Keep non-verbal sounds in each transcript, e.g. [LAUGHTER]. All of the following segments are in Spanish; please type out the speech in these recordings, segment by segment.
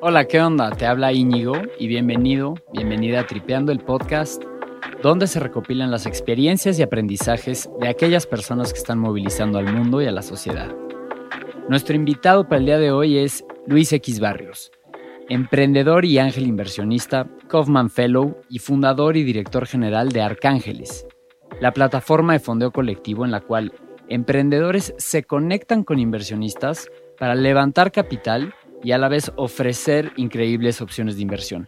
Hola, ¿qué onda? Te habla Íñigo y bienvenido, bienvenida a Tripeando el Podcast, donde se recopilan las experiencias y aprendizajes de aquellas personas que están movilizando al mundo y a la sociedad. Nuestro invitado para el día de hoy es Luis X Barrios, emprendedor y ángel inversionista, Kaufman Fellow y fundador y director general de Arcángeles, la plataforma de fondeo colectivo en la cual emprendedores se conectan con inversionistas para levantar capital y a la vez ofrecer increíbles opciones de inversión.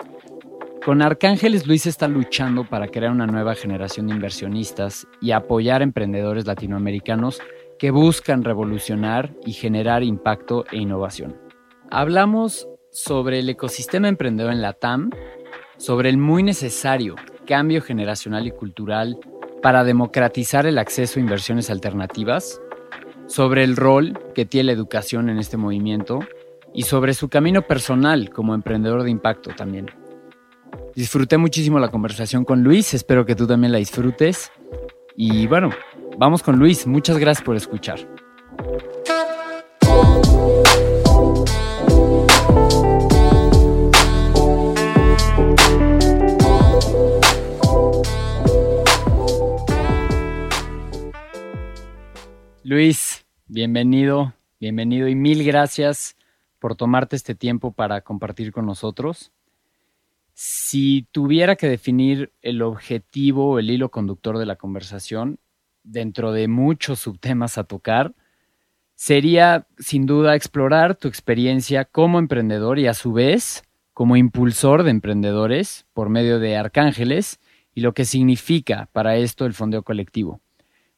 Con Arcángeles Luis está luchando para crear una nueva generación de inversionistas y apoyar a emprendedores latinoamericanos que buscan revolucionar y generar impacto e innovación. Hablamos sobre el ecosistema emprendedor en la TAM, sobre el muy necesario cambio generacional y cultural para democratizar el acceso a inversiones alternativas, sobre el rol que tiene la educación en este movimiento y sobre su camino personal como emprendedor de impacto también. Disfruté muchísimo la conversación con Luis, espero que tú también la disfrutes. Y bueno, vamos con Luis, muchas gracias por escuchar. Luis, bienvenido, bienvenido y mil gracias por tomarte este tiempo para compartir con nosotros. Si tuviera que definir el objetivo o el hilo conductor de la conversación, dentro de muchos subtemas a tocar, sería sin duda explorar tu experiencia como emprendedor y a su vez como impulsor de emprendedores por medio de Arcángeles y lo que significa para esto el fondeo colectivo.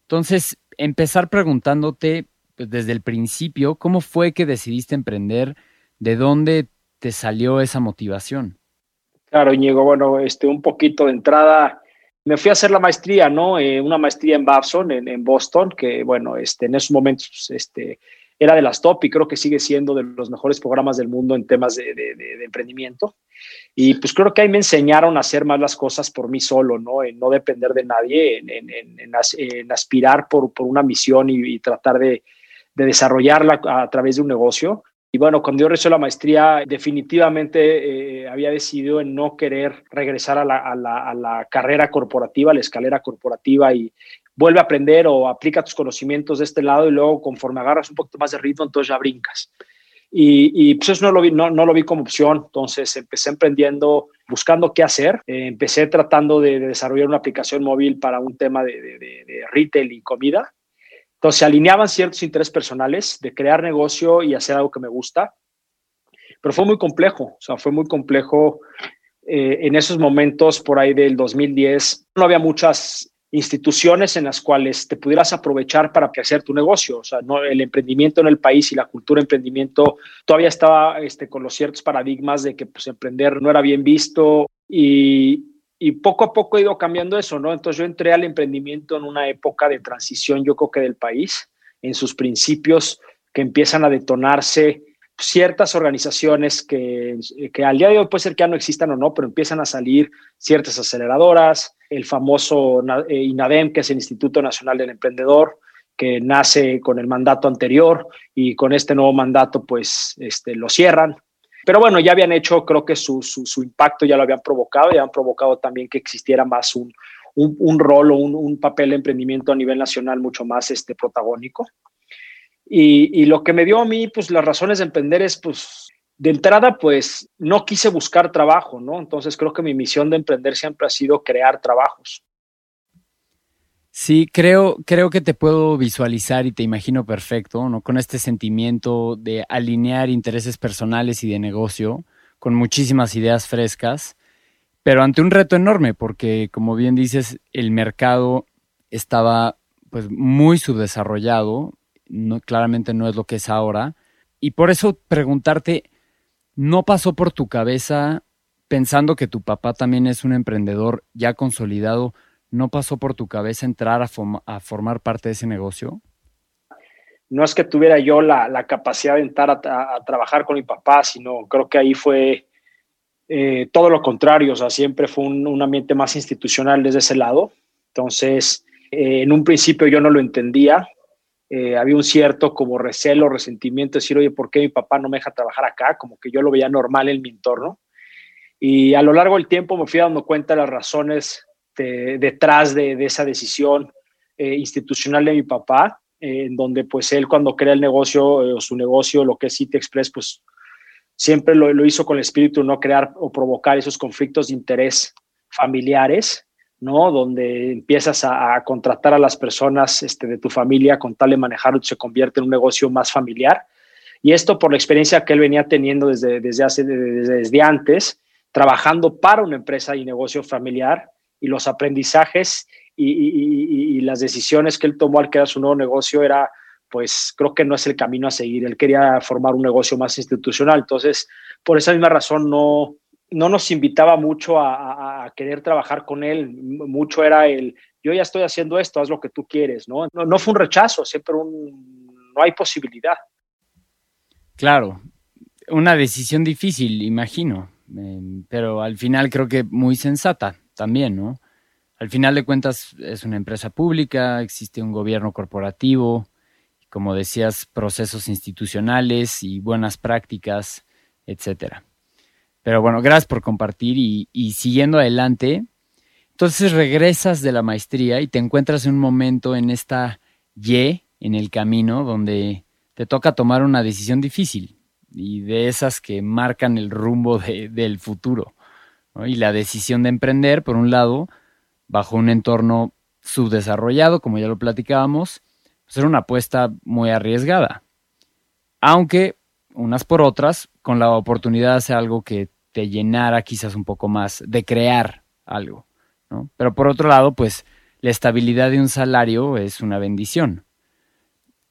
Entonces, empezar preguntándote pues, desde el principio, ¿cómo fue que decidiste emprender? ¿De dónde te salió esa motivación? Claro, Íñigo, bueno, este, un poquito de entrada, me fui a hacer la maestría, ¿no? Eh, una maestría en Babson, en, Boston, que, bueno, este, en esos momentos, pues, este, era de las top y creo que sigue siendo de los mejores programas del mundo en temas de, emprendimiento. Y pues creo que ahí me enseñaron a hacer más las cosas por mí solo, ¿no? En no depender de nadie, en, aspirar por, una misión y tratar de, de desarrollarla a través de un negocio. Y bueno, cuando yo recibí la maestría, definitivamente eh, había decidido en no querer regresar a la, a, la, a la, carrera corporativa, a la escalera corporativa y vuelve a aprender o aplica tus conocimientos de este lado y luego conforme agarras un poquito más de ritmo, entonces ya brincas. Y, y pues eso no lo, vi, no, no, lo vi como opción. Entonces empecé emprendiendo, buscando qué hacer. Eh, empecé tratando de, de, desarrollar una aplicación móvil para un tema de, de, de retail y comida entonces se alineaban ciertos intereses personales de crear negocio y hacer algo que me gusta, pero fue muy complejo, o sea, fue muy complejo eh, en esos momentos por ahí del 2010. No había muchas instituciones en las cuales te pudieras aprovechar para hacer tu negocio. O sea, el emprendimiento en el país y la cultura de emprendimiento todavía estaba este, con los ciertos paradigmas de que pues, emprender no era bien visto y, y poco a poco he ido cambiando eso, ¿no? Entonces yo entré al emprendimiento en una época de transición, yo creo que del país, en sus principios que empiezan a detonarse ciertas organizaciones que, que al día de hoy puede ser que ya no existan o no, pero empiezan a salir ciertas aceleradoras, el famoso eh, INADEM, que es el Instituto Nacional del Emprendedor, que nace con el mandato anterior y con este nuevo mandato pues este, lo cierran. Pero bueno, ya habían hecho, creo que su, su, impacto ya lo habían provocado, ya han provocado también que existiera más un, un, rol o un, un, papel de emprendimiento a nivel nacional mucho más este, protagónico. Y, lo que me dio a mí, pues las razones de emprender es, pues, de entrada, pues, no quise buscar trabajo, ¿no? Entonces creo que mi misión de emprender siempre ha sido crear trabajos. Sí, creo, creo que te puedo visualizar y te imagino perfecto, ¿no? Con este sentimiento de alinear intereses personales y de negocio, con muchísimas ideas frescas, pero ante un reto enorme, porque como bien dices, el mercado estaba pues muy subdesarrollado, claramente no es lo que es ahora, y por eso preguntarte, ¿no pasó por tu cabeza pensando que tu papá también es un emprendedor ya consolidado? ¿no pasó por tu cabeza entrar a, formar parte de ese negocio? No es que tuviera yo la, capacidad de entrar a, trabajar con mi papá, sino creo que ahí fue eh, todo lo contrario, o sea, siempre fue un, ambiente más institucional desde ese lado. Entonces, eh, en un principio yo no lo entendía, eh, había un cierto como recelo, resentimiento, decir, oye, ¿por qué mi papá no me deja trabajar acá? Como que yo lo veía normal en mi entorno. Y a lo largo del tiempo me fui dando cuenta de las razones detrás de, esa decisión eh, institucional de mi papá, eh, en donde pues él cuando crea el negocio o su negocio, lo que es City Express, pues siempre lo, lo hizo con el espíritu de no crear o provocar esos conflictos de interés familiares ¿no? Donde empiezas a, contratar a las personas este, de tu familia con tal de manejarlo, se convierte en un negocio más familiar. Y esto por la experiencia que él venía teniendo desde, desde, hace, desde, antes, trabajando para una empresa y negocio familiar y los aprendizajes y, las decisiones que él tomó al crear su nuevo negocio era, pues creo que no es el camino a seguir. Él quería formar un negocio más institucional. Entonces, por esa misma razón no, no nos invitaba mucho a, querer trabajar con él, mucho era el, yo ya estoy haciendo esto, haz lo que tú quieres, ¿no? No, fue un rechazo, siempre un, no hay posibilidad. Claro, una decisión difícil, imagino, em, pero al final creo que muy sensata también, ¿no? Al final de cuentas es una empresa pública, existe un gobierno corporativo, como decías, procesos institucionales y buenas prácticas, etcétera. Pero bueno, gracias por compartir y, siguiendo adelante. Entonces regresas de la maestría y te encuentras en un momento en esta Y, en el camino, donde te toca tomar una decisión difícil y de esas que marcan el rumbo del futuro. Y la decisión de emprender, por un lado, bajo un entorno subdesarrollado, como ya lo platicábamos, pues era una apuesta muy arriesgada. Aunque, unas por otras, con la oportunidad de hacer algo que te llenara quizás un poco más, de crear algo, ¿no? Pero por otro lado, pues la estabilidad de un salario es una bendición.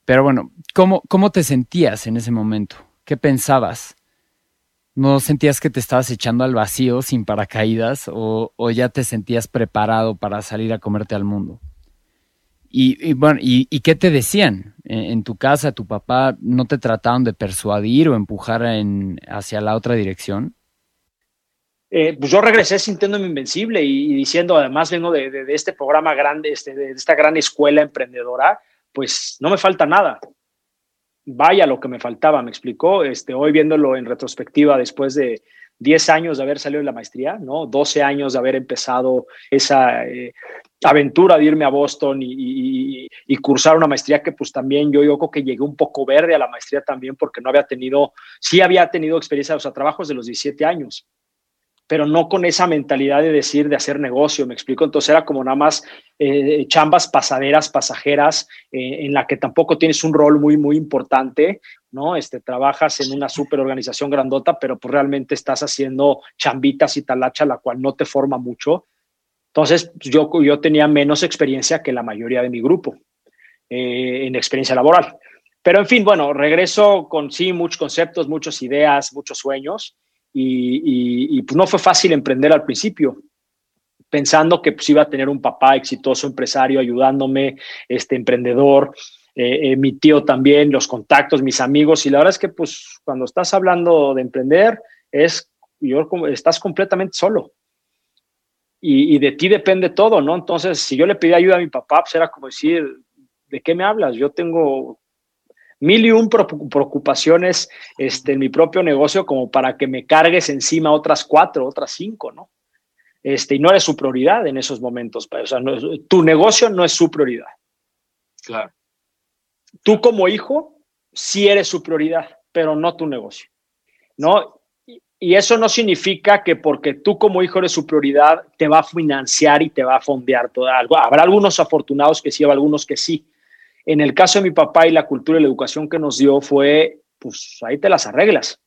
Pero bueno, ¿cómo, cómo te sentías en ese momento? ¿Qué pensabas? ¿No sentías que te estabas echando al vacío sin paracaídas o, ya te sentías preparado para salir a comerte al mundo? Y, bueno, y, qué te decían? En, tu casa, tu papá, ¿no te trataron de persuadir o empujar en, hacia la otra dirección? Eh, pues yo regresé sintiéndome invencible y, diciendo, además vengo de, este programa grande, este, de esta gran escuela emprendedora, pues no me falta nada. Vaya lo que me faltaba, me explicó. Este, hoy viéndolo en retrospectiva, después de 10 años de haber salido de la maestría, ¿no? 12 años de haber empezado esa eh, aventura de irme a Boston y, cursar una maestría que pues también yo, yo creo que llegué un poco verde a la maestría también porque no había tenido, sí había tenido experiencia, o sea, trabajos de los 17 años, pero no con esa mentalidad de decir, de hacer negocio, me explico. Entonces era como nada más eh, chambas pasaderas, pasajeras, eh, en la que tampoco tienes un rol muy, muy importante, ¿no? Este, trabajas en una super organización grandota, pero pues realmente estás haciendo chambitas y talacha, la cual no te forma mucho. Entonces pues, yo, yo tenía menos experiencia que la mayoría de mi grupo eh, en experiencia laboral. Pero en fin, bueno, regreso con sí, muchos conceptos, muchas ideas, muchos sueños y, pues no fue fácil emprender al principio, pensando que pues iba a tener un papá exitoso, empresario, ayudándome, este emprendedor, eh, eh, mi tío también, los contactos, mis amigos, y la verdad es que pues cuando estás hablando de emprender, es, yo, estás completamente solo. Y, y, de ti depende todo, ¿no? Entonces, si yo le pedí ayuda a mi papá, pues era como decir, ¿de qué me hablas? Yo tengo mil y un preocupaciones este, en mi propio negocio como para que me cargues encima otras cuatro, otras cinco, ¿no? Este, y no eres su prioridad en esos momentos. O sea, tu negocio no es su prioridad. Claro. Tú como hijo sí eres su prioridad, pero no tu negocio. ¿No? Y eso no significa que porque tú como hijo eres su prioridad, te va a financiar y te va a fondear todo algo. Habrá algunos afortunados que sí, habrá algunos que sí. En el caso de mi papá y la cultura y la educación que nos dio fue, pues ahí te las arreglas,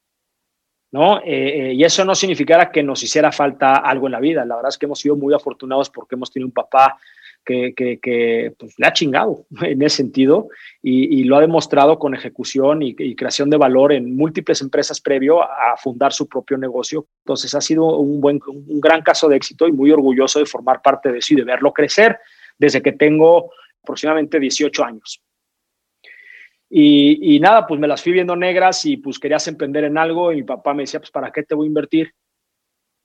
¿no? Eh, eh, y eso no significara que nos hiciera falta algo en la vida. La verdad es que hemos sido muy afortunados porque hemos tenido un papá que, que, pues, le ha chingado [LAUGHS] en ese sentido y, lo ha demostrado con ejecución y, creación de valor en múltiples empresas previo a, fundar su propio negocio. Entonces ha sido un, buen, un gran caso de éxito y muy orgulloso de formar parte de eso y de verlo crecer desde que tengo aproximadamente 18 años. Y, nada, pues me las fui viendo negras y pues querías emprender en algo y mi papá me decía, pues ¿para qué te voy a invertir?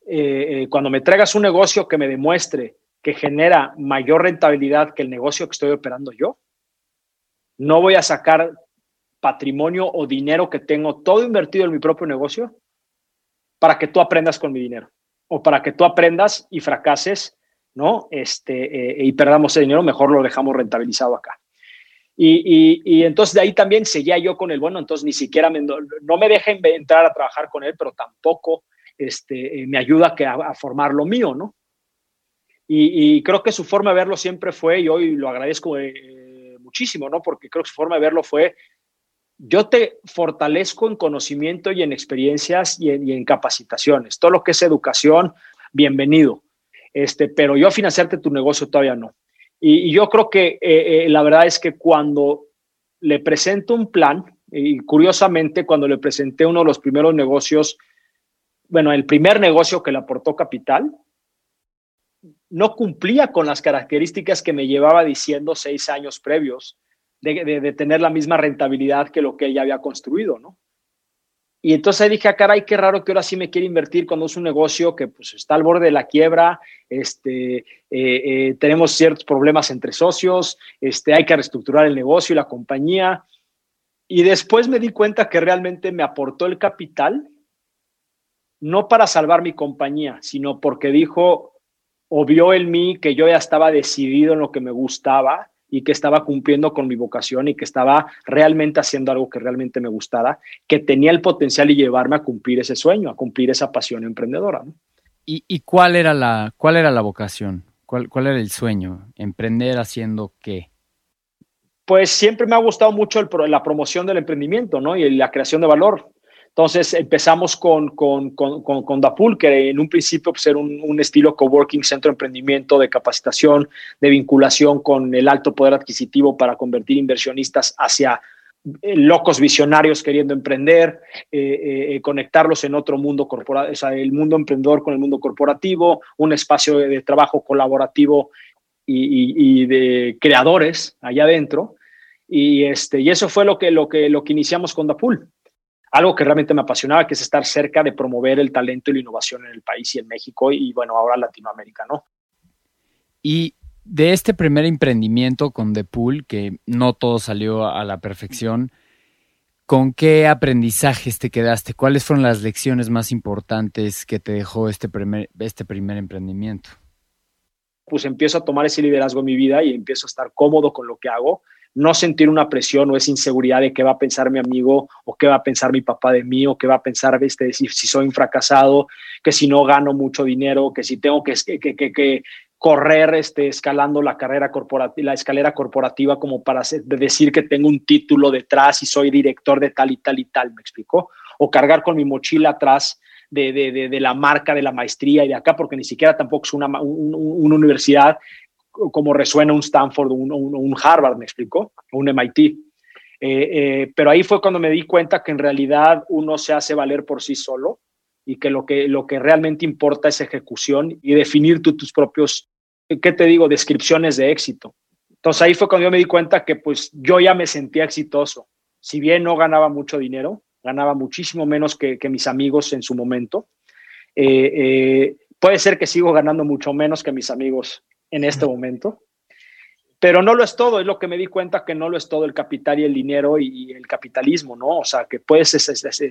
Eh, eh, cuando me traigas un negocio que me demuestre que genera mayor rentabilidad que el negocio que estoy operando yo, No voy a sacar patrimonio o dinero que tengo todo invertido en mi propio negocio para que tú aprendas con mi dinero o para que tú aprendas y fracases, ¿no? Este, eh, y perdamos ese dinero, mejor lo dejamos rentabilizado acá. Y, entonces de ahí también seguía yo con el bueno, entonces ni siquiera me, no me dejen entrar a trabajar con él, pero tampoco este, eh, me ayuda a, formar lo mío, ¿no? Y, creo que su forma de verlo siempre fue, y hoy lo agradezco eh, muchísimo, ¿no? Porque creo que su forma de verlo fue, yo te fortalezco en conocimiento y en experiencias y en, capacitaciones. Todo lo que es educación, bienvenido. Este, pero yo financiarte tu negocio todavía no. Y, yo creo que eh, la verdad es que cuando le presento un plan, y curiosamente cuando le presenté uno de los primeros negocios bueno, el primer negocio que le aportó capital, no cumplía con las características que me llevaba diciendo seis años previos de, tener la misma rentabilidad que lo que ella había construido, ¿no? Y entonces dije, ah, caray, qué raro que ahora sí me quiere invertir cuando es un negocio que pues está al borde de la quiebra, este, eh, eh, tenemos ciertos problemas entre socios, este, hay que reestructurar el negocio y la compañía. Y después me di cuenta que realmente me aportó el capital no para salvar mi compañía, sino porque dijo o vio en mí que yo ya estaba decidido en lo que me gustaba y que estaba cumpliendo con mi vocación y que estaba realmente haciendo algo que realmente me gustara, que tenía el potencial de llevarme a cumplir ese sueño, a cumplir esa pasión emprendedora. ¿Y, cuál, era la, cuál era la vocación? ¿Cuál, ¿Cuál era el sueño? ¿Emprender haciendo qué? Pues siempre me ha gustado mucho la promoción del emprendimiento, ¿no? Y la creación de valor. Entonces empezamos con, con, con, Dapul, que en un principio pues, era un, un, estilo coworking, centro de emprendimiento, de capacitación, de vinculación con el alto poder adquisitivo para convertir inversionistas hacia eh, locos visionarios queriendo emprender, eh, eh, conectarlos en otro mundo corporativo, o sea, el mundo emprendedor con el mundo corporativo, un espacio de, trabajo colaborativo y, y, de creadores allá adentro. Y, este, y eso fue lo que, lo, que, lo que iniciamos con Dapul algo que realmente me apasionaba, que es estar cerca de promover el talento y la innovación en el país y en México y bueno, ahora Latinoamérica, ¿no? Y de este primer emprendimiento con The Pool, que no todo salió a la perfección, ¿con qué aprendizajes te quedaste? ¿Cuáles fueron las lecciones más importantes que te dejó este primer, este primer emprendimiento? Pues empiezo a tomar ese liderazgo en mi vida y empiezo a estar cómodo con lo que hago no sentir una presión o esa inseguridad de qué va a pensar mi amigo o qué va a pensar mi papá de mí o qué va a pensar este, si, si soy un fracasado, que si no gano mucho dinero, que si tengo que, correr este, escalando la carrera corporativa, la escalera corporativa como para decir que tengo un título detrás y soy director de tal y tal y tal, ¿me explicó? O cargar con mi mochila atrás de, de, de, la marca de la maestría y de acá, porque ni siquiera tampoco es una, una universidad como resuena un Stanford o un, Harvard, me explicó, un MIT. Eh, eh, pero ahí fue cuando me di cuenta que en realidad uno se hace valer por sí solo y que lo que, lo que realmente importa es ejecución y definir tus propios, ¿qué te digo?, descripciones de éxito. Entonces ahí fue cuando yo me di cuenta que pues yo ya me sentía exitoso. Si bien no ganaba mucho dinero, ganaba muchísimo menos que, mis amigos en su momento. Eh, puede ser que sigo ganando mucho menos que mis amigos en este momento. Pero no lo es todo, es lo que me di cuenta que no lo es todo el capital y el dinero y, el capitalismo, ¿no? O sea, que puedes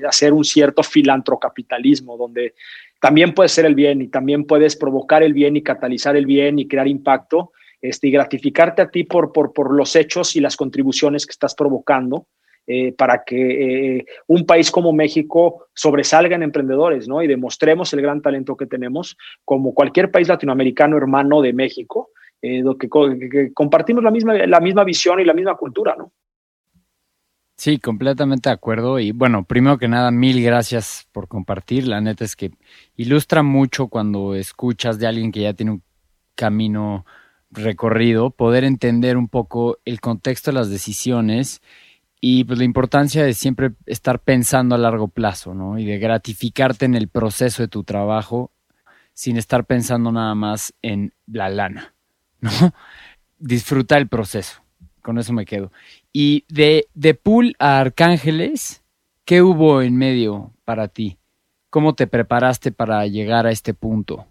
hacer un cierto filantrocapitalismo donde también puede ser el bien y también puedes provocar el bien y catalizar el bien y crear impacto este, y gratificarte a ti por, por, por los hechos y las contribuciones que estás provocando. Eh, para que eh, un país como México sobresalga en emprendedores, ¿no? Y demostremos el gran talento que tenemos, como cualquier país latinoamericano hermano de México, eh, que, compartimos la misma, la misma visión y la misma cultura, ¿no? Sí, completamente de acuerdo. Y bueno, primero que nada, mil gracias por compartir. La neta es que ilustra mucho cuando escuchas de alguien que ya tiene un camino recorrido, poder entender un poco el contexto de las decisiones y pues la importancia de siempre estar pensando a largo plazo, ¿no? Y de gratificarte en el proceso de tu trabajo sin estar pensando nada más en la lana, ¿no? [LAUGHS] Disfruta el proceso. Con eso me quedo. Y de, de Pool a Arcángeles, ¿qué hubo en medio para ti? ¿Cómo te preparaste para llegar a este punto?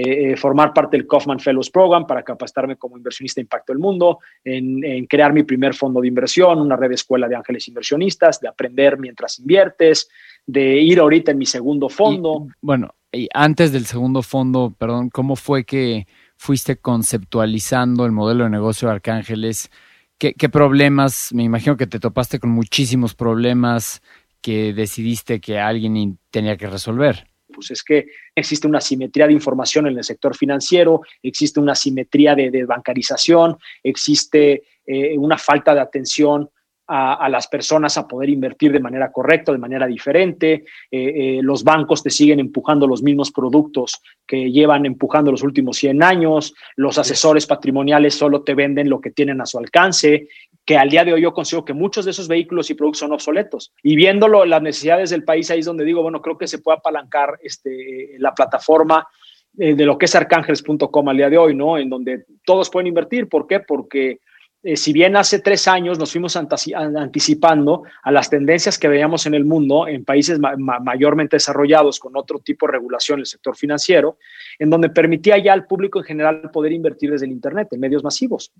Eh, formar parte del Kaufman Fellows Program para capacitarme como inversionista de impacto del mundo, en, crear mi primer fondo de inversión, una red de escuela de ángeles inversionistas, de aprender mientras inviertes, de ir ahorita en mi segundo fondo. bueno, y antes del segundo fondo, perdón, ¿cómo fue que fuiste conceptualizando el modelo de negocio de Arcángeles? ¿Qué, ¿Qué, problemas? Me imagino que te topaste con muchísimos problemas que decidiste que alguien tenía que resolver. Pues es que existe una simetría de información en el sector financiero, existe una simetría de, bancarización, existe eh, una falta de atención a, las personas a poder invertir de manera correcta, de manera diferente. Eh, eh, los bancos te siguen empujando los mismos productos que llevan empujando los últimos 100 años. Los asesores patrimoniales solo te venden lo que tienen a su alcance que al día de hoy yo consigo que muchos de esos vehículos y productos son obsoletos. Y viéndolo, las necesidades del país, ahí es donde digo, bueno, creo que se puede apalancar este, la plataforma eh, de lo que es arcángeles.com al día de hoy, ¿no? En donde todos pueden invertir. ¿Por qué? Porque eh, si bien hace tres años nos fuimos anticipando a las tendencias que veíamos en el mundo, en países mayormente desarrollados con otro tipo de regulación el sector financiero, en donde permitía ya al público en general poder invertir desde el Internet, en medios masivos.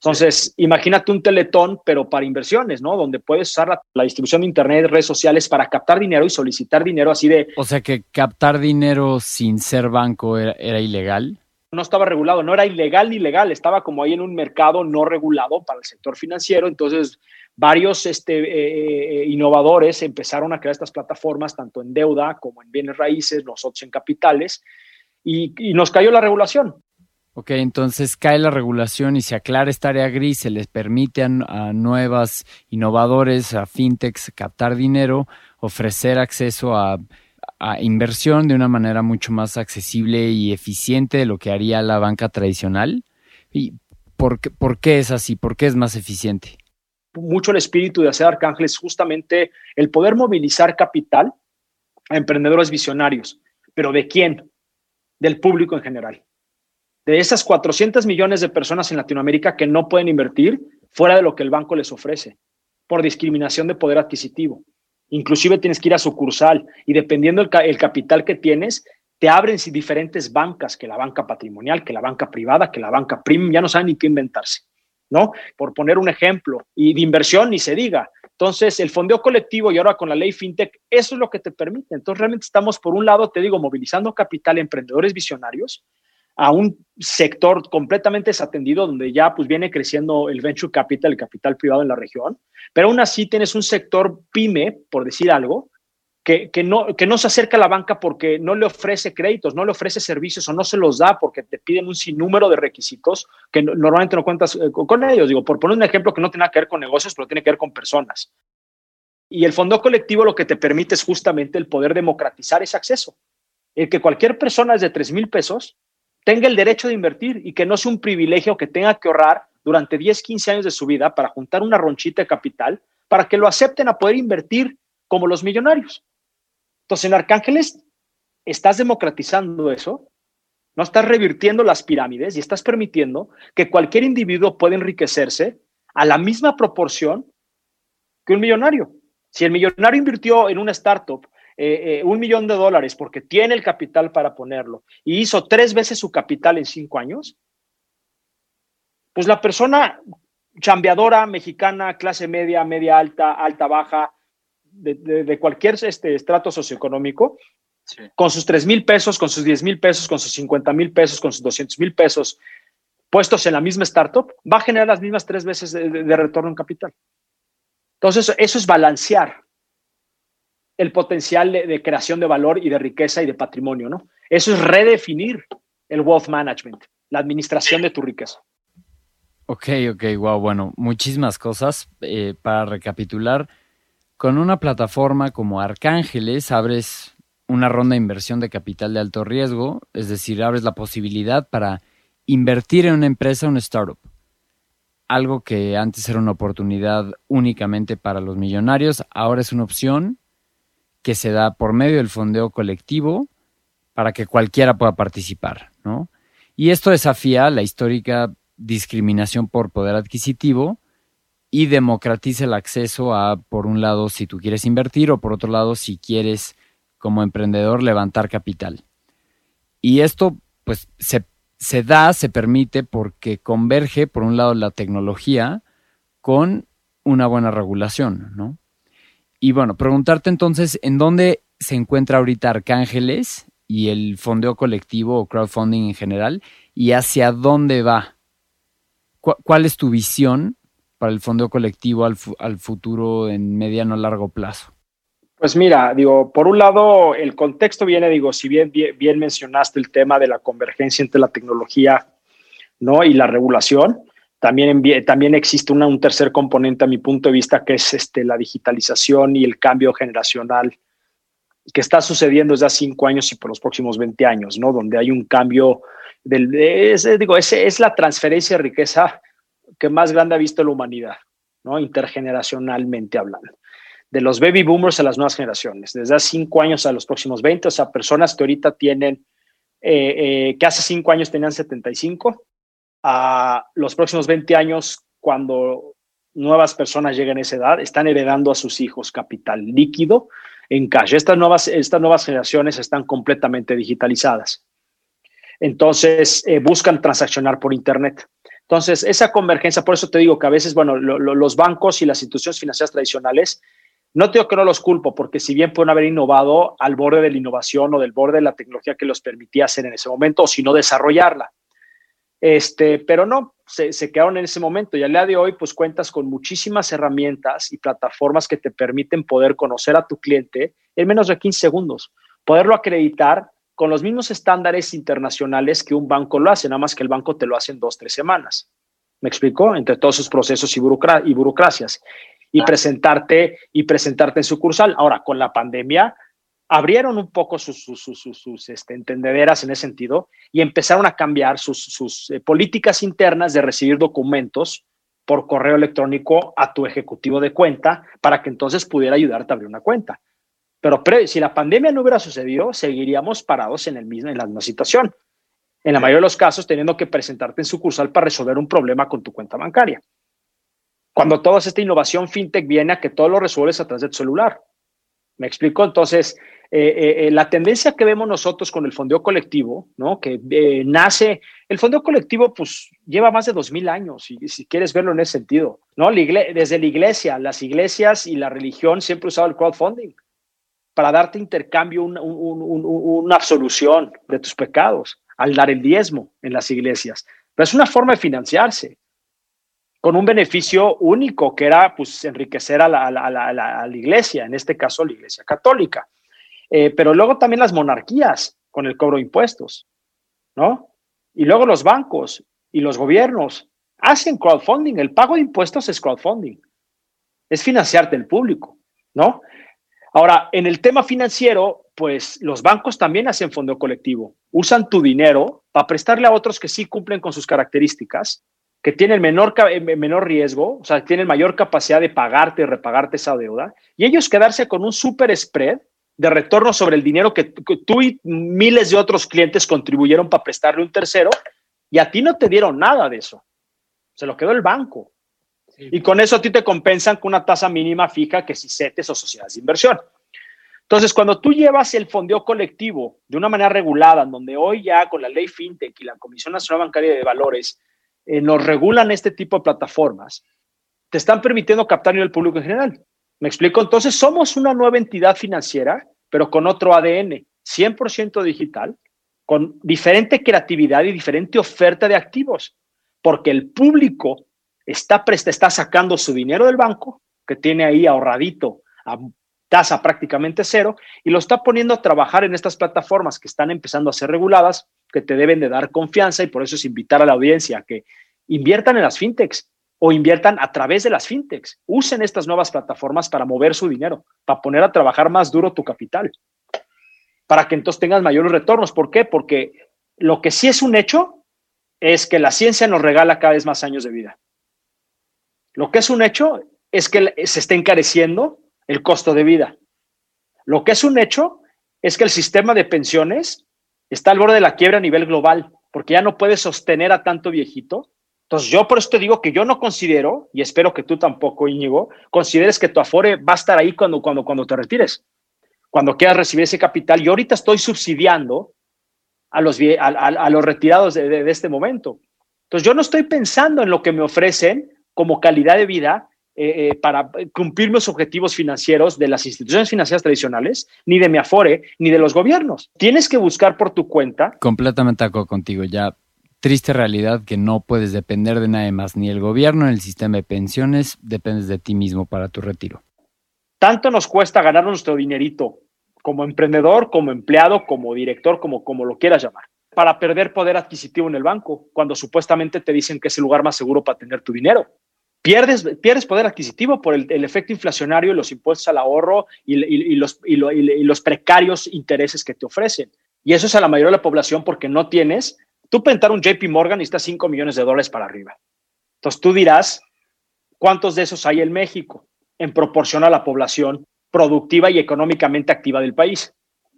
Entonces, imagínate un teletón, pero para inversiones, ¿no? Donde puedes usar la, distribución de Internet, redes sociales para captar dinero y solicitar dinero así de... O sea que captar dinero sin ser banco era, ilegal. No estaba regulado, no era ilegal ni legal, estaba como ahí en un mercado no regulado para el sector financiero. Entonces, varios este, eh, eh, innovadores empezaron a crear estas plataformas, tanto en deuda como en bienes raíces, nosotros en capitales, y, y nos cayó la regulación. Ok, entonces cae la regulación y se aclara esta área gris, se les permite a, nuevas innovadores, a fintechs captar dinero, ofrecer acceso a, inversión de una manera mucho más accesible y eficiente de lo que haría la banca tradicional. ¿Y por, por qué es así? ¿Por qué es más eficiente? Mucho el espíritu de hacer Arcángeles justamente el poder movilizar capital a emprendedores visionarios. ¿Pero de quién? Del público en general de esas 400 millones de personas en Latinoamérica que no pueden invertir fuera de lo que el banco les ofrece por discriminación de poder adquisitivo. Inclusive tienes que ir a sucursal y dependiendo el, capital que tienes, te abren diferentes bancas, que la banca patrimonial, que la banca privada, que la banca premium, ya no saben ni qué inventarse, ¿no? Por poner un ejemplo, y de inversión ni se diga. Entonces, el fondeo colectivo y ahora con la ley FinTech, eso es lo que te permite. Entonces, realmente estamos, por un lado, te digo, movilizando capital, emprendedores visionarios, a un sector completamente desatendido donde ya pues viene creciendo el venture capital, el capital privado en la región, pero aún así tienes un sector pyme, por decir algo, que, no, que no se acerca a la banca porque no le ofrece créditos, no le ofrece servicios o no se los da porque te piden un sinnúmero de requisitos que normalmente no cuentas eh, con ellos. Digo, por poner un ejemplo que no tiene que ver con negocios, pero tiene que ver con personas. Y el fondo colectivo lo que te permite es justamente el poder democratizar ese acceso. El que cualquier persona de 3 mil pesos tenga el derecho de invertir y que no sea un privilegio que tenga que ahorrar durante 10, 15 años de su vida para juntar una ronchita de capital para que lo acepten a poder invertir como los millonarios. Entonces, en Arcángeles estás democratizando eso, no estás revirtiendo las pirámides y estás permitiendo que cualquier individuo pueda enriquecerse a la misma proporción que un millonario. Si el millonario invirtió en una startup eh, eh, un millón de dólares porque tiene el capital para ponerlo y hizo tres veces su capital en cinco años, pues la persona chambeadora mexicana, clase media, media alta, alta, baja, de, cualquier este, estrato socioeconómico, con sus tres mil pesos, con sus diez mil pesos, con sus cincuenta mil pesos, con sus doscientos mil pesos puestos en la misma startup, va a generar las mismas tres veces de, de retorno en capital. Entonces, eso es balancear el potencial de, creación de valor y de riqueza y de patrimonio, ¿no? Eso es redefinir el wealth management, la administración de tu riqueza. Ok, ok, wow, bueno, muchísimas cosas. Eh, para recapitular, con una plataforma como Arcángeles abres una ronda de inversión de capital de alto riesgo, es decir, abres la posibilidad para invertir en una empresa, una startup. Algo que antes era una oportunidad únicamente para los millonarios, ahora es una opción que se da por medio del fondeo colectivo para que cualquiera pueda participar, ¿no? Y esto desafía la histórica discriminación por poder adquisitivo y democratiza el acceso a, por un lado, si tú quieres invertir o por otro lado, si quieres como emprendedor levantar capital. Y esto pues se, se da, se permite porque converge, por un lado, la tecnología con una buena regulación, ¿no? Y bueno, preguntarte entonces, ¿en dónde se encuentra ahorita Arcángeles y el fondeo colectivo o crowdfunding en general? ¿Y hacia dónde va? ¿Cuál es tu visión para el fondeo colectivo al, al futuro en mediano a largo plazo? Pues mira, digo, por un lado, el contexto viene, digo, si bien, bien, mencionaste el tema de la convergencia entre la tecnología ¿no? y la regulación, también, también existe un tercer componente a mi punto de vista, que es este, la digitalización y el cambio generacional que está sucediendo desde hace cinco años y por los próximos 20 años, ¿no? Donde hay un cambio, del, es, digo, es, es la transferencia de riqueza que más grande ha visto la humanidad, ¿no? Intergeneracionalmente hablando. De los baby boomers a las nuevas generaciones, desde hace cinco años a los próximos 20, o sea, personas que ahorita tienen, eh, eh, que hace cinco años tenían 75, a los próximos 20 años, cuando nuevas personas lleguen a esa edad, están heredando a sus hijos capital líquido en cash. Estas nuevas, estas nuevas generaciones están completamente digitalizadas. Entonces, eh, buscan transaccionar por Internet. Entonces, esa convergencia, por eso te digo que a veces, bueno, los bancos y las instituciones financieras tradicionales, no digo que no los culpo, porque si bien pueden haber innovado al borde de la innovación o del borde de la tecnología que los permitía hacer en ese momento, o si no desarrollarla. Este, pero no, se, quedaron en ese momento y al día de hoy pues cuentas con muchísimas herramientas y plataformas que te permiten poder conocer a tu cliente en menos de 15 segundos, poderlo acreditar con los mismos estándares internacionales que un banco lo hace, nada más que el banco te lo hace en dos, tres semanas. ¿Me explico? Entre todos sus procesos y, y burocracias. Y presentarte, y presentarte en sucursal. Ahora, con la pandemia, abrieron un poco sus, sus, este, entendederas en ese sentido y empezaron a cambiar sus, eh, políticas internas de recibir documentos por correo electrónico a tu ejecutivo de cuenta para que entonces pudiera ayudarte a abrir una cuenta. Pero si la pandemia no hubiera sucedido, seguiríamos parados en, el mismo, en la misma situación. En la mayoría de los casos, teniendo que presentarte en sucursal para resolver un problema con tu cuenta bancaria. Cuando toda esta innovación fintech viene a que todo lo resuelves a través de tu celular. ¿Me explico? Entonces, eh, eh, eh, la tendencia que vemos nosotros con el fondeo colectivo, ¿no? que nace, el fondeo colectivo pues lleva más de dos mil años, y, si quieres verlo en ese sentido, ¿no? desde la iglesia, las iglesias y la religión siempre usaban el crowdfunding para darte intercambio, una absolución de tus pecados, al dar el diezmo en las iglesias. Pero es una forma de financiarse con un beneficio único que era pues enriquecer a la, a la, a la iglesia, en este caso la iglesia católica. Eh, pero luego también las monarquías con el cobro de impuestos, ¿no? Y luego los bancos y los gobiernos hacen crowdfunding. El pago de impuestos es crowdfunding. Es financiarte el público, ¿no? Ahora, en el tema financiero, pues los bancos también hacen fondo colectivo. Usan tu dinero para prestarle a otros que sí cumplen con sus características, que tienen menor, eh, menor riesgo, o sea, tienen mayor capacidad de pagarte y repagarte esa deuda, y ellos quedarse con un super spread de retorno sobre el dinero que, tú y miles de otros clientes contribuyeron para prestarle un tercero y a ti no te dieron nada de eso. Se lo quedó el banco. Y con eso a ti te compensan con una tasa mínima fija que si CETES o sociedades de inversión. Entonces, cuando tú llevas el fondeo colectivo de una manera regulada, en donde hoy ya con la ley FinTech y la Comisión Nacional Bancaria de Valores eh, nos regulan este tipo de plataformas, te están permitiendo captar el público en general. ¿Me explico? Entonces somos una nueva entidad financiera, pero con otro ADN, 100% digital, con diferente creatividad y diferente oferta de activos, porque el público está, está sacando su dinero del banco, que tiene ahí ahorradito a tasa prácticamente cero, y lo está poniendo a trabajar en estas plataformas que están empezando a ser reguladas, que te deben de dar confianza, y por eso es invitar a la audiencia a que inviertan en las fintechs, o inviertan a través de las fintechs. Usen estas nuevas plataformas para mover su dinero, para poner a trabajar más duro tu capital, para que entonces tengas mayores retornos. ¿Por qué? Porque lo que sí es un hecho es que la ciencia nos regala cada vez más años de vida. Lo que es un hecho es que se está encareciendo el costo de vida. Lo que es un hecho es que el sistema de pensiones está al borde de la quiebra a nivel global, porque ya no puede sostener a tanto viejito entonces, yo por eso te digo que yo no considero, y espero que tú tampoco, Íñigo, consideres que tu Afore va a estar ahí cuando, cuando, cuando te retires, cuando quieras recibir ese capital. Yo ahorita estoy subsidiando a los, a, los retirados de, este momento. Entonces yo no estoy pensando en lo que me ofrecen como calidad de vida eh, eh, para cumplir mis objetivos financieros de las instituciones financieras tradicionales, ni de mi Afore, ni de los gobiernos. Tienes que buscar por tu cuenta. Completamente acuerdo contigo. Ya triste realidad que no puedes depender de nadie más, ni el gobierno, ni el sistema de pensiones, dependes de ti mismo para tu retiro. Tanto nos cuesta ganar nuestro dinerito como emprendedor, como empleado, como director, como, como lo quieras llamar, para perder poder adquisitivo en el banco, cuando supuestamente te dicen que es el lugar más seguro para tener tu dinero. Pierdes, pierdes poder adquisitivo por el, efecto inflacionario y los impuestos al ahorro y, los, y, los precarios intereses que te ofrecen. Y eso es a la mayoría de la población porque no tienes, tú pentar un JP Morgan necesitas 5 millones de dólares para arriba. Entonces tú dirás, ¿cuántos de esos hay en México en proporción a la población productiva y económicamente activa del país.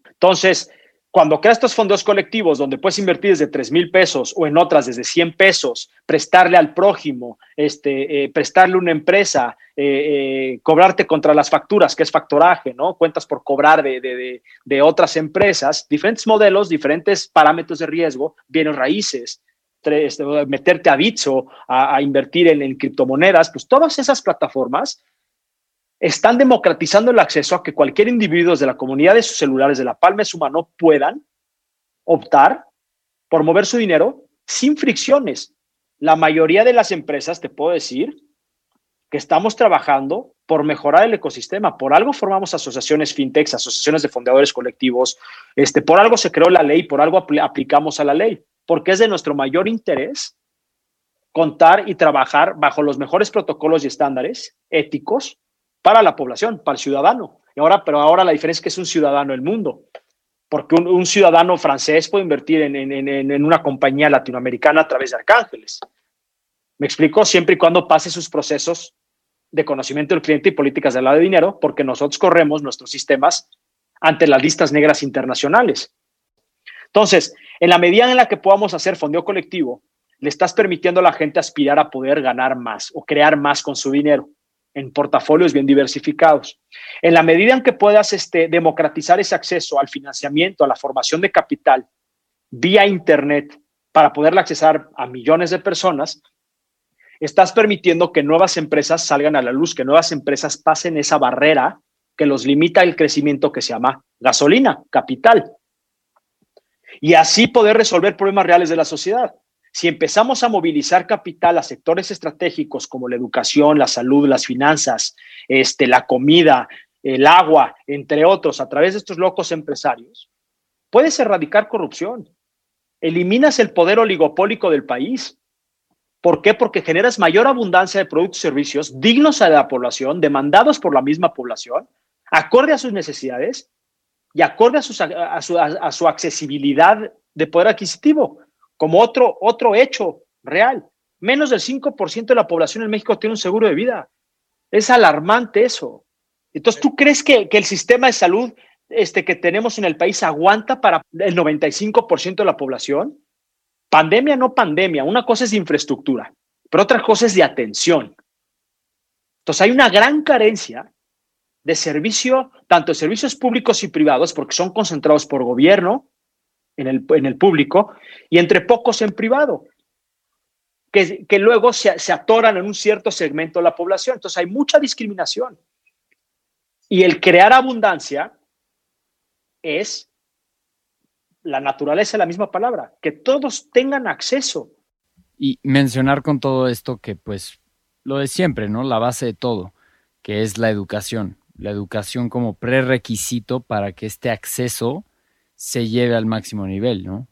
Entonces, cuando creas estos fondos colectivos donde puedes invertir desde 3 mil pesos o en otras desde 100 pesos, prestarle al prójimo, este, eh, prestarle una empresa, eh, eh, cobrarte contra las facturas, que es factoraje, ¿no? Cuentas por cobrar de, de, otras empresas, diferentes modelos, diferentes parámetros de riesgo, bienes raíces, este, meterte a Bitso, a, a invertir en, en criptomonedas, pues todas esas plataformas están democratizando el acceso a que cualquier individuo de la comunidad de sus celulares de la palma de su mano puedan optar por mover su dinero sin fricciones. La mayoría de las empresas, te puedo decir, que estamos trabajando por mejorar el ecosistema. Por algo formamos asociaciones fintechs, asociaciones de fundadores colectivos. Este, por algo se creó la ley, por algo aplicamos a la ley, porque es de nuestro mayor interés contar y trabajar bajo los mejores protocolos y estándares éticos para la población, para el ciudadano. Y ahora, pero ahora la diferencia es que es un ciudadano del mundo, porque un, ciudadano francés puede invertir en, una compañía latinoamericana a través de Arcángeles. Me explico, siempre y cuando pase sus procesos de conocimiento del cliente y políticas de lado de dinero, porque nosotros corremos nuestros sistemas ante las listas negras internacionales. Entonces, en la medida en la que podamos hacer fondeo colectivo, le estás permitiendo a la gente aspirar a poder ganar más o crear más con su dinero en portafolios bien diversificados. En la medida en que puedas este, democratizar ese acceso al financiamiento, a la formación de capital vía Internet para poderla accesar a millones de personas, estás permitiendo que nuevas empresas salgan a la luz, que nuevas empresas pasen esa barrera que los limita el crecimiento que se llama gasolina, capital. Y así poder resolver problemas reales de la sociedad. Si empezamos a movilizar capital a sectores estratégicos como la educación, la salud, las finanzas, este, la comida, el agua, entre otros, a través de estos locos empresarios, puedes erradicar corrupción. Eliminas el poder oligopólico del país. ¿Por qué? Porque generas mayor abundancia de productos y servicios dignos a la población, demandados por la misma población, acorde a sus necesidades y acorde a, su, a su accesibilidad de poder adquisitivo como otro, otro hecho real. Menos del 5% de la población en México tiene un seguro de vida. Es alarmante eso. Entonces, ¿tú crees que, el sistema de salud este, que tenemos en el país aguanta para el 95% de la población? Pandemia, no pandemia. Una cosa es de infraestructura, pero otra cosa es de atención. Entonces, hay una gran carencia de servicio, tanto de servicios públicos y privados, porque son concentrados por gobierno, en el, en el público y entre pocos en privado, que, que luego se, se, atoran en un cierto segmento de la población. Entonces hay mucha discriminación. Y el crear abundancia es la naturaleza la misma palabra, que todos tengan acceso. Y mencionar con todo esto que pues lo de siempre, ¿no? La base de todo, que es la educación. La educación como prerequisito para que este acceso se lleve al máximo nivel, ¿no?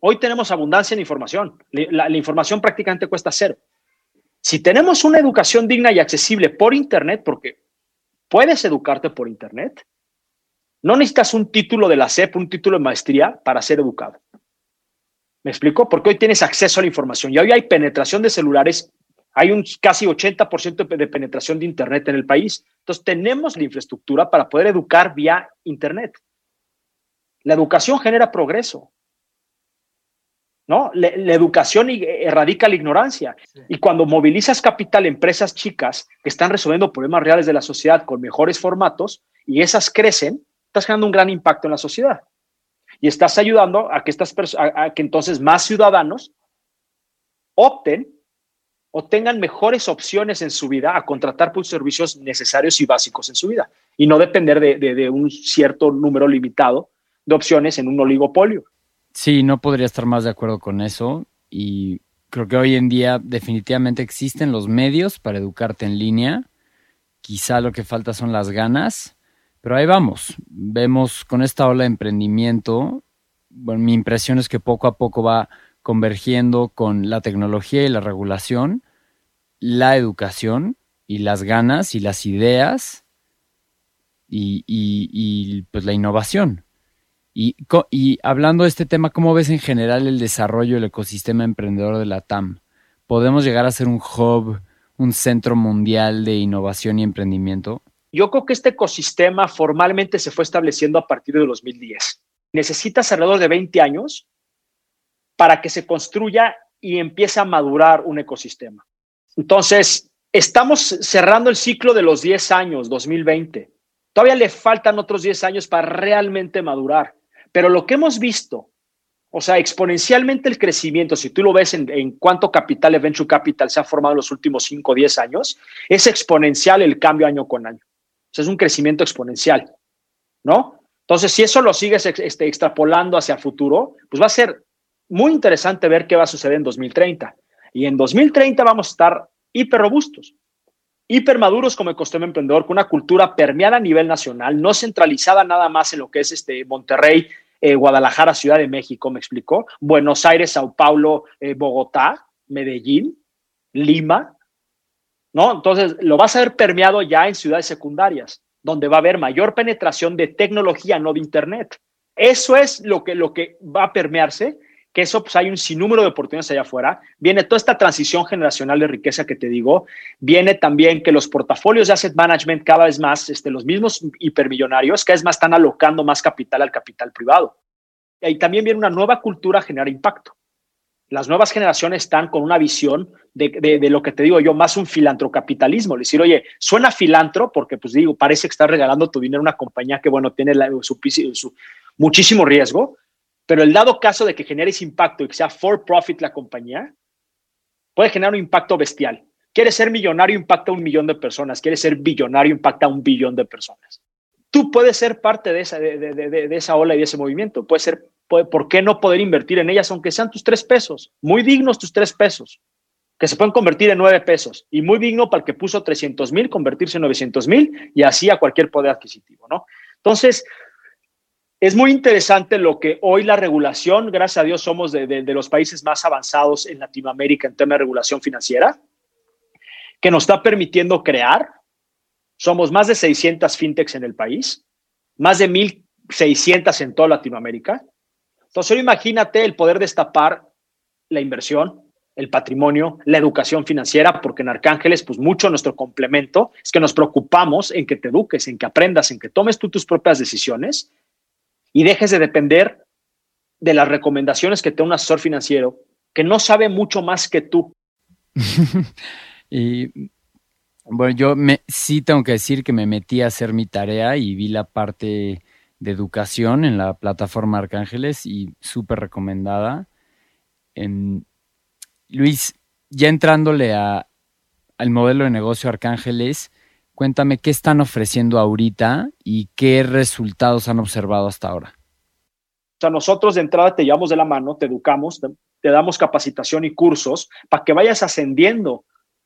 Hoy tenemos abundancia en información. La, información prácticamente cuesta cero. Si tenemos una educación digna y accesible por Internet, porque puedes educarte por Internet, no necesitas un título de la SEP, un título de maestría para ser educado. ¿Me explico? Porque hoy tienes acceso a la información y hoy hay penetración de celulares, hay un casi 80% de penetración de Internet en el país. Entonces tenemos la infraestructura para poder educar vía Internet. La educación genera progreso. ¿no? La, educación erradica la ignorancia. Y cuando movilizas capital empresas chicas que están resolviendo problemas reales de la sociedad con mejores formatos y esas crecen, estás generando un gran impacto en la sociedad. y estás ayudando a que, estas a, a que entonces más ciudadanos opten o tengan mejores opciones en su vida a contratar por servicios necesarios y básicos en su vida y no depender de, de, un cierto número limitado de opciones en un oligopolio. Sí, no podría estar más de acuerdo con eso y creo que hoy en día definitivamente existen los medios para educarte en línea. Quizá lo que falta son las ganas, pero ahí vamos. Vemos con esta ola de emprendimiento, bueno, mi impresión es que poco a poco va convergiendo con la tecnología y la regulación, la educación y las ganas y las ideas y, pues la innovación. Y, hablando de este tema, ¿cómo ves en general el desarrollo del ecosistema emprendedor de la TAM? ¿Podemos llegar a ser un hub, un centro mundial de innovación y emprendimiento? Yo creo que este ecosistema formalmente se fue estableciendo a partir de 2010. Necesitas alrededor de 20 años para que se construya y empiece a madurar un ecosistema. Entonces, estamos cerrando el ciclo de los 10 años, 2020. Todavía le faltan otros 10 años para realmente madurar. Pero lo que hemos visto, o sea, exponencialmente el crecimiento, si tú lo ves en, cuánto capital de venture capital se ha formado en los últimos 5 o 10 años, es exponencial el cambio año con año. O sea, es un crecimiento exponencial, ¿no? Entonces, si eso lo sigues este, extrapolando hacia futuro, pues va a ser muy interesante ver qué va a suceder en 2030. Y en 2030 vamos a estar hiper robustos, hiper maduros como ecosistema emprendedor, con una cultura permeada a nivel nacional, no centralizada nada más en lo que es este Monterrey, eh, Guadalajara, Ciudad de México, me explicó, Buenos Aires, Sao Paulo, eh, Bogotá, Medellín, Lima, ¿no? Entonces, lo vas a ver permeado ya en ciudades secundarias, donde va a haber mayor penetración de tecnología, no de Internet. Eso es lo que, lo que va a permearse que eso pues hay un sinnúmero de oportunidades allá afuera. Viene toda esta transición generacional de riqueza que te digo. Viene también que los portafolios de asset management cada vez más, este, los mismos hipermillonarios, cada vez más están alocando más capital al capital privado. Y también viene una nueva cultura a generar impacto. Las nuevas generaciones están con una visión de, de, lo que te digo yo, más un filantrocapitalismo. Decir, oye, suena filantro porque, pues digo, parece que estás regalando tu dinero a una compañía que, bueno, tiene su, su, muchísimo riesgo, pero el dado caso de que genere ese impacto y que sea for profit la compañía, puede generar un impacto bestial. Quieres ser millonario, impacta a un millón de personas. Quieres ser billonario, impacta a un billón de personas. Tú puedes ser parte de esa, de, esa ola y de ese movimiento. Puede ser, ¿por qué no poder invertir en ellas, aunque sean tus tres pesos? Muy dignos tus tres pesos, que se pueden convertir en nueve pesos. Y muy digno para el que puso 300 mil, convertirse en 900 mil y así a cualquier poder adquisitivo, ¿no? Entonces, es muy interesante lo que hoy la regulación, gracias a Dios somos de, los países más avanzados en Latinoamérica en tema de regulación financiera, que nos está permitiendo crear. Somos más de 600 fintechs en el país, más de 1.600 en toda Latinoamérica. Entonces, imagínate el poder destapar la inversión, el patrimonio, la educación financiera, porque en Arcángeles, pues mucho nuestro complemento es que nos preocupamos en que te eduques, en que aprendas, en que tomes tú tus propias decisiones y dejes de depender de las recomendaciones que te da un asesor financiero que no sabe mucho más que tú. [LAUGHS] y bueno, yo me, sí tengo que decir que me metí a hacer mi tarea y vi la parte de educación en la plataforma Arcángeles y súper recomendada. Luis, ya entrándole a, al modelo de negocio Arcángeles, Cuéntame qué están ofreciendo ahorita y qué resultados han observado hasta ahora. O sea, nosotros de entrada te llevamos de la mano, te educamos, te, damos capacitación y cursos para que vayas ascendiendo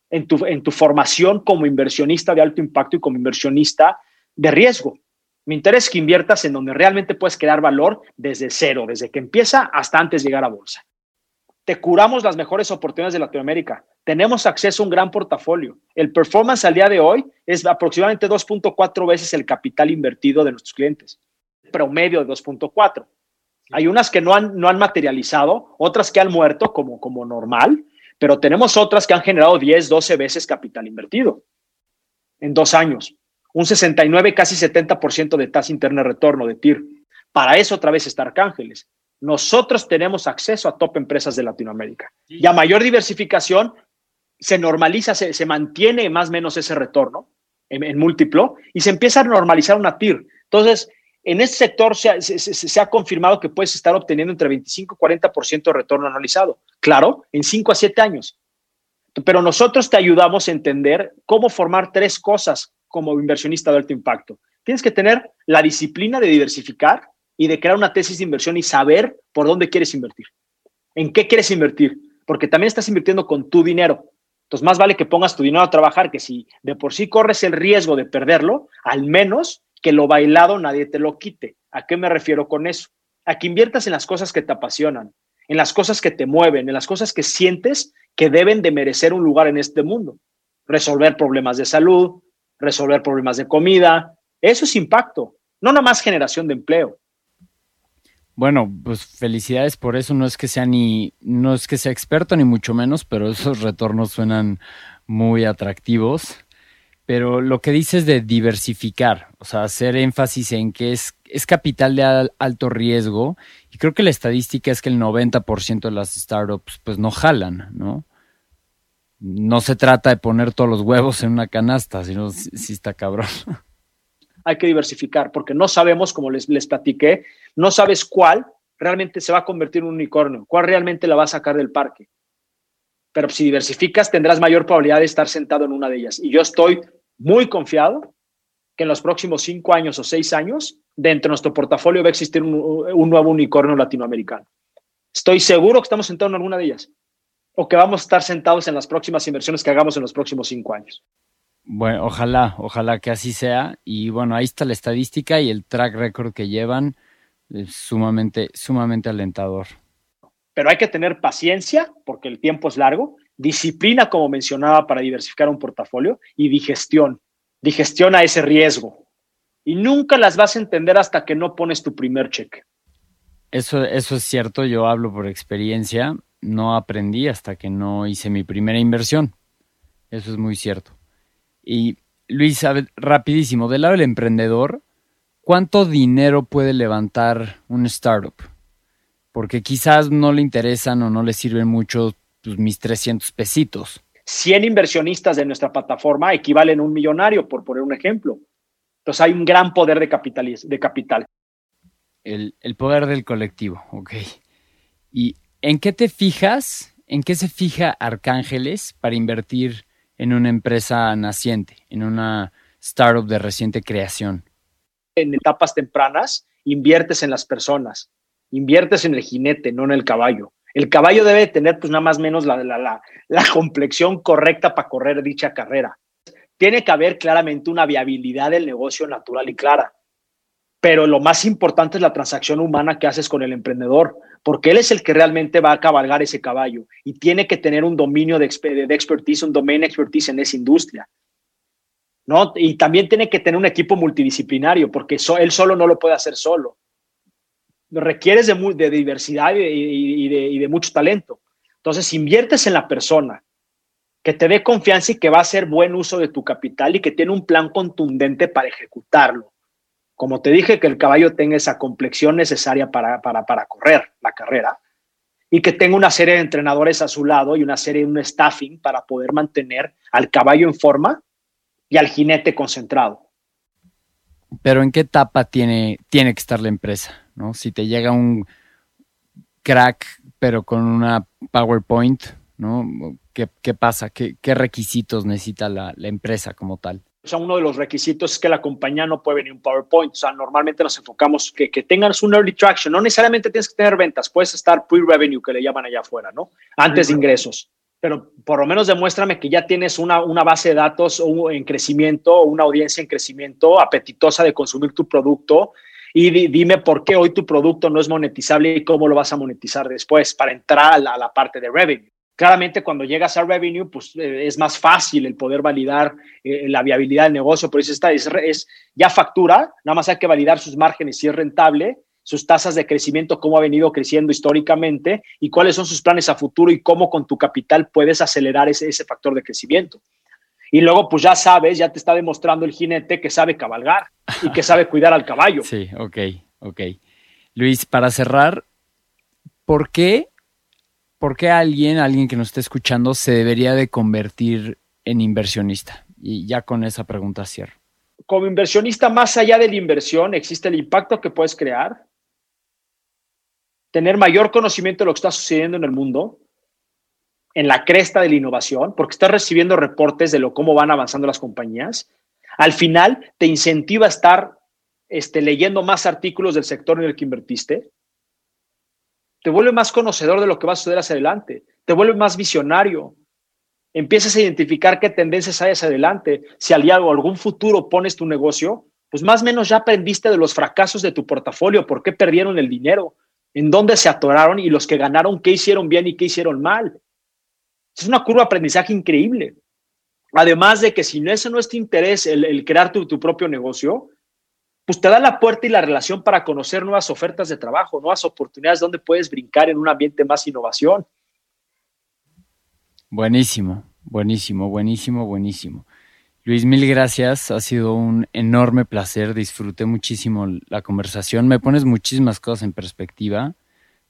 en tu, en tu formación como inversionista de alto impacto y como inversionista de riesgo. Mi interés es que inviertas en donde realmente puedes crear valor desde cero, desde que empieza hasta antes de llegar a bolsa. Te curamos las mejores oportunidades de Latinoamérica tenemos acceso a un gran portafolio. El performance al día de hoy es aproximadamente 2.4 veces el capital invertido de nuestros clientes, promedio de 2.4. Hay unas que no han, no han materializado, otras que han muerto como, como normal, pero tenemos otras que han generado 10, 12 veces capital invertido en dos años. Un 69, casi 70% de tasa interna de retorno de TIR. Para eso otra vez está Arcángeles. Nosotros tenemos acceso a top empresas de Latinoamérica. Y a mayor diversificación, se normaliza, se, mantiene más o menos ese retorno en, múltiplo y se empieza a normalizar una TIR. Entonces, en este sector se ha, confirmado que puedes estar obteniendo entre 25 y 40% de retorno analizado. Claro, en 5 a 7 años. Pero nosotros te ayudamos a entender cómo formar tres cosas como inversionista de alto impacto. Tienes que tener la disciplina de diversificar y de crear una tesis de inversión y saber por dónde quieres invertir. ¿En qué quieres invertir? Porque también estás invirtiendo con tu dinero. Entonces, más vale que pongas tu dinero a trabajar que si de por sí corres el riesgo de perderlo, al menos que lo bailado nadie te lo quite. ¿A qué me refiero con eso? A que inviertas en las cosas que te apasionan, en las cosas que te mueven, en las cosas que sientes que deben de merecer un lugar en este mundo. Resolver problemas de salud, resolver problemas de comida, eso es impacto, no nada más generación de empleo. Bueno, pues felicidades por eso. No es que sea ni, no es que sea experto ni mucho menos, pero esos retornos suenan muy atractivos. Pero lo que dices de diversificar, o sea, hacer énfasis en que es, es capital de alto riesgo, y creo que la estadística es que el 90% de las startups pues no jalan, ¿no? No se trata de poner todos los huevos en una canasta, sino si, está cabrón. [LAUGHS] Hay que diversificar, porque no sabemos, como les, les platiqué, no sabes cuál realmente se va a convertir en un unicornio, cuál realmente la va a sacar del parque pero si diversificas tendrás mayor probabilidad de estar sentado en una de ellas. Y yo estoy muy confiado que en los próximos cinco años o seis años, dentro de nuestro portafolio va a existir un, nuevo unicornio latinoamericano. Estoy seguro que estamos sentados en alguna de ellas o que vamos a estar sentados en las próximas inversiones que hagamos en los próximos cinco años. Bueno, ojalá, ojalá que así sea. Y bueno, ahí está la estadística y el track record que llevan es sumamente, sumamente alentador. Pero hay que tener paciencia porque el tiempo es largo disciplina, como mencionaba, para diversificar un portafolio y digestión. Digestión a ese riesgo. Y nunca las vas a entender hasta que no pones tu primer cheque. Eso, eso es cierto, yo hablo por experiencia. No aprendí hasta que no hice mi primera inversión. Eso es muy cierto. Y Luis, rapidísimo, del lado del emprendedor, ¿cuánto dinero puede levantar un startup? Porque quizás no le interesan o no le sirven mucho pues, mis 300 pesitos. 100 inversionistas de nuestra plataforma equivalen a un millonario, por poner un ejemplo. Entonces hay un gran poder de, de capital. El, poder del colectivo, ok. ¿Y en qué te fijas? ¿En qué se fija Arcángeles para invertir en una empresa naciente, en una startup de reciente creación? En etapas tempranas, inviertes en las personas, inviertes en el jinete, no en el caballo. El caballo debe tener pues nada más menos la, la, la, complexión correcta para correr dicha carrera. Tiene que haber claramente una viabilidad del negocio natural y clara. Pero lo más importante es la transacción humana que haces con el emprendedor, porque él es el que realmente va a cabalgar ese caballo y tiene que tener un dominio de, de expertise, un domain expertise en esa industria. ¿no? Y también tiene que tener un equipo multidisciplinario, porque él solo no lo puede hacer solo requieres de, diversidad y de, y de mucho talento. Entonces, inviertes en la persona que te dé confianza y que va a hacer buen uso de tu capital y que tiene un plan contundente para ejecutarlo. Como te dije, que el caballo tenga esa complexión necesaria para, para, para correr la carrera y que tenga una serie de entrenadores a su lado y una serie de un staffing para poder mantener al caballo en forma y al jinete concentrado. Pero ¿en qué etapa tiene, tiene que estar la empresa? ¿no? Si te llega un crack, pero con una PowerPoint, ¿no? ¿Qué, pasa? ¿Qué, requisitos necesita la, empresa como tal? O sea, uno de los requisitos es que la compañía no puede venir un PowerPoint. O sea, normalmente nos enfocamos que, que tengas un early traction. No necesariamente tienes que tener ventas, puedes estar pre-revenue, que le llaman allá afuera, ¿no? Antes de ingresos. Pero por lo menos demuéstrame que ya tienes una, una base de datos en crecimiento, una audiencia en crecimiento, apetitosa de consumir tu producto y dime por qué hoy tu producto no es monetizable y cómo lo vas a monetizar después para entrar a la, parte de revenue. Claramente cuando llegas a revenue, pues eh, es más fácil el poder validar eh, la viabilidad del negocio, por eso está, es, es, ya factura, nada más hay que validar sus márgenes si es rentable, sus tasas de crecimiento, cómo ha venido creciendo históricamente y cuáles son sus planes a futuro y cómo con tu capital puedes acelerar ese, ese factor de crecimiento. Y luego, pues ya sabes, ya te está demostrando el jinete que sabe cabalgar y que sabe cuidar al caballo. [LAUGHS] Sí, ok, ok. Luis, para cerrar, ¿por qué, por qué alguien, alguien que nos esté escuchando, se debería de convertir en inversionista? Y ya con esa pregunta cierro. como inversionista, más allá de la inversión, existe el impacto que puedes crear, tener mayor conocimiento de lo que está sucediendo en el mundo, en la cresta de la innovación, porque estás recibiendo reportes de lo cómo van avanzando las compañías. Al final, te incentiva a estar este, leyendo más artículos del sector en el que invertiste. Te vuelve más conocedor de lo que va a suceder hacia adelante. Te vuelve más visionario. Empiezas a identificar qué tendencias hay hacia adelante. Si al día o algún futuro pones tu negocio, pues más o menos ya aprendiste de los fracasos de tu portafolio, por qué perdieron el dinero, en dónde se atoraron y los que ganaron, qué hicieron bien y qué hicieron mal. Es una curva de aprendizaje increíble. Además de que si ese no es tu interés, el, crear tu, propio negocio, pues te da la puerta y la relación para conocer nuevas ofertas de trabajo, nuevas oportunidades donde puedes brincar en un ambiente más innovación. Buenísimo, buenísimo, buenísimo, buenísimo. Luis, mil gracias. Ha sido un enorme placer. Disfruté muchísimo la conversación. Me pones muchísimas cosas en perspectiva.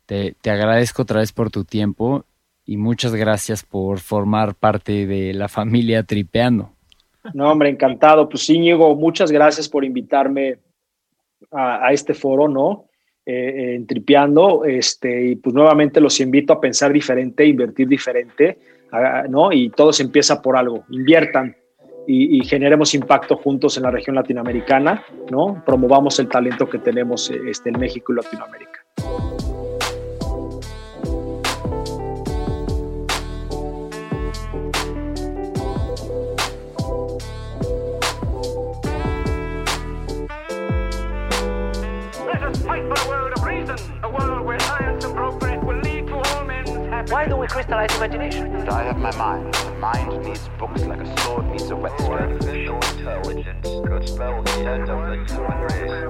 Te, te agradezco otra vez por tu tiempo y muchas gracias por formar parte de la familia Tripeando. No, hombre, encantado. Pues Íñigo, muchas gracias por invitarme a, este foro, ¿no? Eh, en Tripeando, este, y pues nuevamente los invito a pensar diferente, invertir diferente, ¿no? Y todo se empieza por algo. Inviertan y, y, generemos impacto juntos en la región latinoamericana, ¿no? Promovamos el talento que tenemos este, en México y Latinoamérica. Why do we crystallize imagination? I have my mind. The mind needs books like a sword needs a whetstone. Artificial intelligence could spell the end of the human race.